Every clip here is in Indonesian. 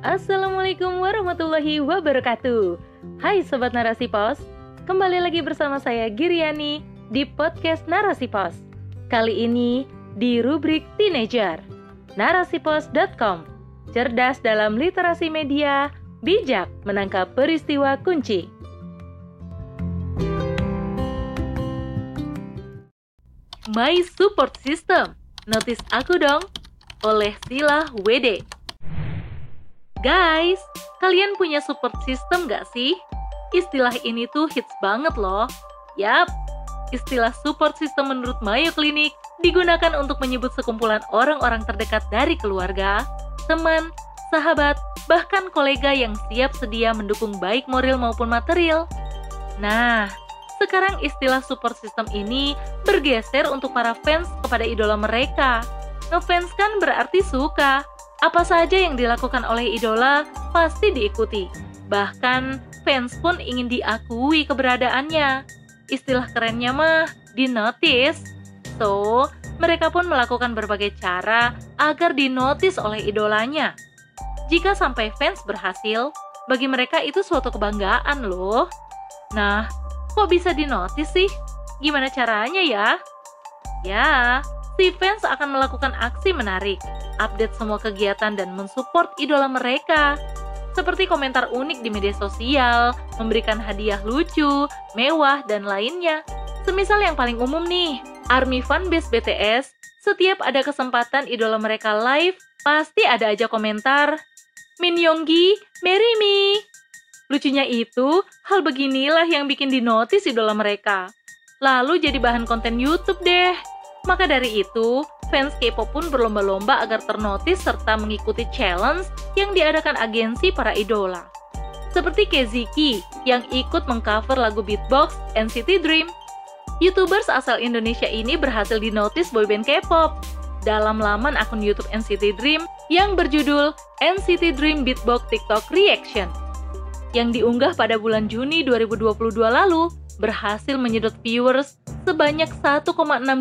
Assalamualaikum warahmatullahi wabarakatuh. Hai Sobat Narasi Pos Kembali lagi bersama saya Giriani di podcast Narasi Pos. Kali ini di rubrik Teenager Narasipos.com Cerdas dalam literasi media, bijak menangkap peristiwa kunci. My Support System. Notice aku dong. Oleh Sila WD. Guys, kalian punya support system gak sih? Istilah ini tuh hits banget loh. Yap, istilah support system menurut Mayo Clinic digunakan untuk menyebut sekumpulan orang-orang terdekat dari keluarga, teman, sahabat, bahkan kolega yang siap sedia mendukung baik moral maupun material. Nah, sekarang istilah support system ini bergeser untuk para fans kepada idola mereka. Ngefans kan berarti suka. Apa saja yang dilakukan oleh idola pasti diikuti. Bahkan fans pun ingin diakui keberadaannya. Istilah kerennya mah dinotis. So, mereka pun melakukan berbagai cara agar dinotis oleh idolanya. Jika sampai fans berhasil, bagi mereka itu suatu kebanggaan loh. Nah, kok bisa dinotis sih? Gimana caranya ya? Ya, si fans akan melakukan aksi menarik, update semua kegiatan dan mensupport idola mereka. Seperti komentar unik di media sosial, memberikan hadiah lucu, mewah, dan lainnya. Semisal yang paling umum nih, ARMY fanbase BTS, setiap ada kesempatan idola mereka live, pasti ada aja komentar, Min Yonggi, marry me. Lucunya itu, hal beginilah yang bikin dinotis idola mereka. Lalu jadi bahan konten YouTube deh. Maka dari itu, fans K-pop pun berlomba-lomba agar ternotis serta mengikuti challenge yang diadakan agensi para idola. Seperti Keziki yang ikut mengcover lagu beatbox NCT Dream. YouTubers asal Indonesia ini berhasil dinotis boyband K-pop dalam laman akun YouTube NCT Dream yang berjudul NCT Dream Beatbox TikTok Reaction. Yang diunggah pada bulan Juni 2022 lalu, berhasil menyedot viewers sebanyak 1,6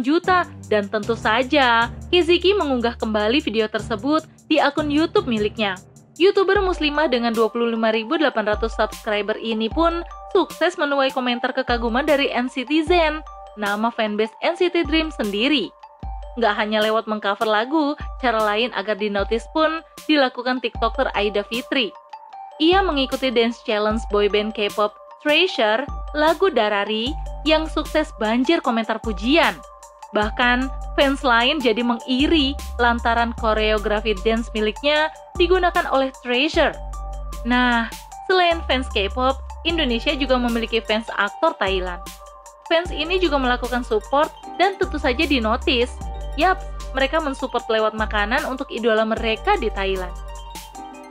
juta dan tentu saja Kiziki mengunggah kembali video tersebut di akun YouTube miliknya. YouTuber muslimah dengan 25.800 subscriber ini pun sukses menuai komentar kekaguman dari NCT Zen, nama fanbase NCT Dream sendiri. Nggak hanya lewat mengcover lagu, cara lain agar dinotis pun dilakukan TikToker Aida Fitri. Ia mengikuti dance challenge boyband K-pop Treasure, lagu Darari, yang sukses banjir komentar pujian. Bahkan, fans lain jadi mengiri lantaran koreografi dance miliknya digunakan oleh Treasure. Nah, selain fans K-pop, Indonesia juga memiliki fans aktor Thailand. Fans ini juga melakukan support dan tentu saja dinotis. Yap, mereka mensupport lewat makanan untuk idola mereka di Thailand.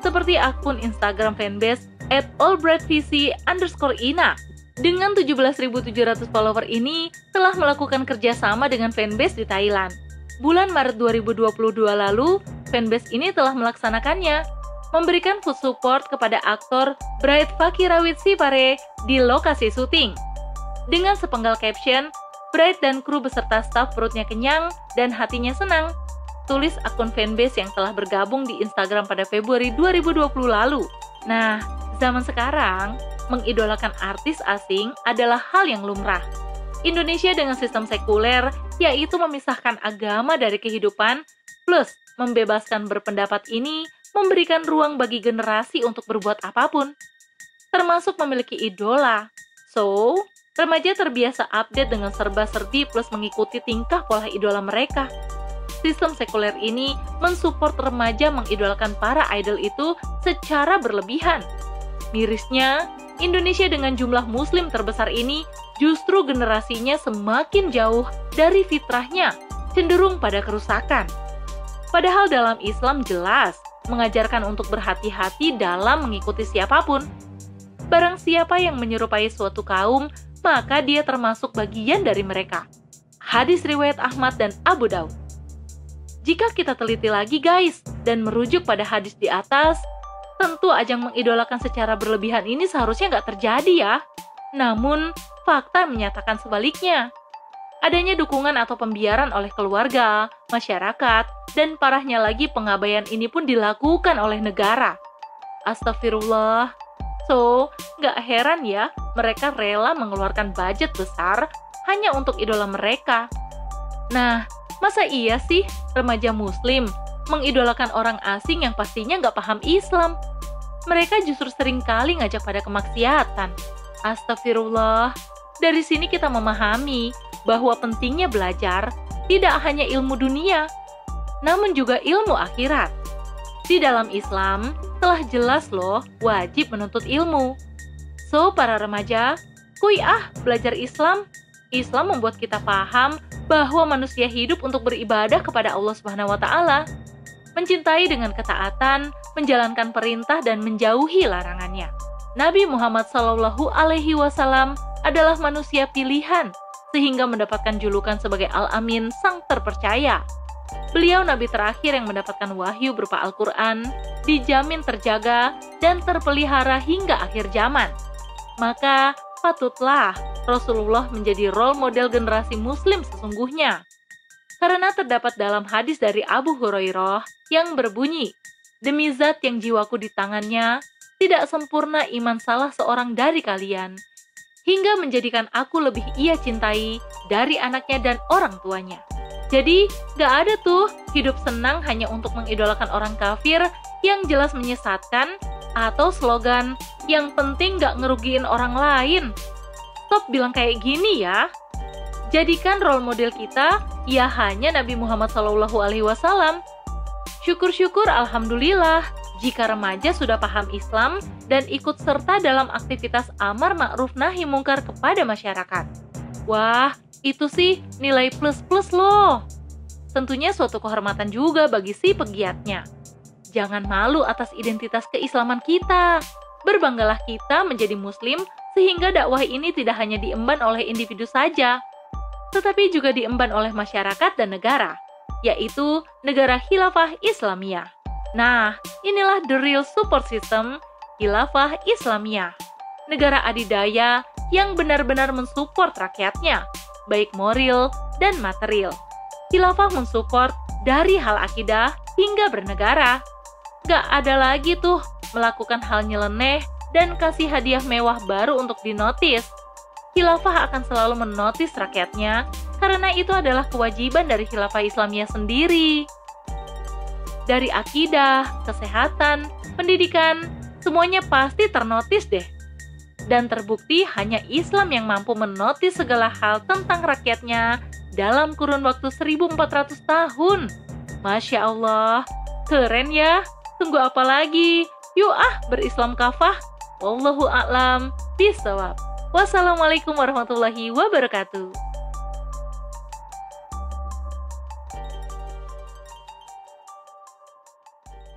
Seperti akun Instagram fanbase at allbreadvc underscore ina. Dengan 17.700 follower ini telah melakukan kerjasama dengan fanbase di Thailand. Bulan Maret 2022 lalu, fanbase ini telah melaksanakannya, memberikan food support kepada aktor Bright Fakirawit Sipare di lokasi syuting. Dengan sepenggal caption, Bright dan kru beserta staf perutnya kenyang dan hatinya senang. Tulis akun fanbase yang telah bergabung di Instagram pada Februari 2020 lalu. Nah, Zaman sekarang, mengidolakan artis asing adalah hal yang lumrah. Indonesia dengan sistem sekuler, yaitu memisahkan agama dari kehidupan, plus membebaskan berpendapat ini memberikan ruang bagi generasi untuk berbuat apa pun, termasuk memiliki idola. So, remaja terbiasa update dengan serba-serbi plus mengikuti tingkah pola idola mereka. Sistem sekuler ini mensupport remaja mengidolakan para idol itu secara berlebihan Mirisnya, Indonesia dengan jumlah muslim terbesar ini justru generasinya semakin jauh dari fitrahnya, cenderung pada kerusakan. Padahal dalam Islam jelas mengajarkan untuk berhati-hati dalam mengikuti siapa pun. Barang siapa yang menyerupai suatu kaum, maka dia termasuk bagian dari mereka. Hadis riwayat Ahmad dan Abu Daud. Jika kita teliti lagi guys, dan merujuk pada hadis di atas, Tentu ajang mengidolakan secara berlebihan ini seharusnya nggak terjadi ya. Namun, fakta menyatakan sebaliknya. Adanya dukungan atau pembiaran oleh keluarga, masyarakat, dan parahnya lagi pengabaian ini pun dilakukan oleh negara. Astagfirullah. So, nggak heran ya mereka rela mengeluarkan budget besar hanya untuk idola mereka. Nah, masa iya sih remaja muslim mengidolakan orang asing yang pastinya nggak paham Islam? Mereka justru sering kali ngajak pada kemaksiatan. Astagfirullah. Dari sini kita memahami bahwa pentingnya belajar tidak hanya ilmu dunia, namun juga ilmu akhirat. Di dalam Islam, telah jelas loh wajib menuntut ilmu. So, para remaja, kui ah belajar Islam. Islam membuat kita paham bahwa manusia hidup untuk beribadah kepada Allah Subhanahu wa taala, mencintai dengan ketaatan, menjalankan perintah dan menjauhi larangannya. Nabi Muhammad Shallallahu alaihi wasallam adalah manusia pilihan sehingga mendapatkan julukan sebagai Al-Amin, sang terpercaya. Beliau nabi terakhir yang mendapatkan wahyu berupa Al-Quran, dijamin terjaga dan terpelihara hingga akhir zaman. Maka patutlah Rasulullah menjadi role model generasi muslim sesungguhnya. Karena terdapat dalam hadis dari Abu Hurairah yang berbunyi, Demi zat yang jiwaku di tangannya, tidak sempurna iman salah seorang dari kalian, hingga menjadikan aku lebih ia cintai dari anaknya dan orang tuanya. Jadi, gak ada tuh hidup senang hanya untuk mengidolakan orang kafir yang jelas menyesatkan atau slogan yang penting gak ngerugiin orang lain. Stop bilang kayak gini ya. Jadikan role model kita ya hanya Nabi Muhammad SAW. Syukur-syukur Alhamdulillah jika remaja sudah paham Islam dan ikut serta dalam aktivitas amar ma'ruf nahi mungkar kepada masyarakat. Wah, itu sih nilai plus-plus loh. Tentunya suatu kehormatan juga bagi si pegiatnya. Jangan malu atas identitas keislaman kita. Berbanggalah kita menjadi muslim sehingga dakwah ini tidak hanya diemban oleh individu saja, tetapi juga diemban oleh masyarakat dan negara, yaitu negara khilafah Islamiyah. Nah, inilah the real support system Khilafah Islamiyah. Negara adidaya yang benar-benar mensupport rakyatnya, baik moral dan material. Khilafah mensupport dari hal akidah hingga bernegara. Gak ada lagi tuh melakukan hal nyeleneh dan kasih hadiah mewah baru untuk dinotis. Khilafah akan selalu menotis rakyatnya karena itu adalah kewajiban dari khilafah Islamiyah sendiri dari akidah, kesehatan, pendidikan, semuanya pasti ternotis deh. Dan terbukti hanya Islam yang mampu menotis segala hal tentang rakyatnya dalam kurun waktu 1400 tahun. Masya Allah, keren ya. Tunggu apa lagi? Yuk ah berislam kafah. Wallahu a'lam bisawab. Wassalamualaikum warahmatullahi wabarakatuh.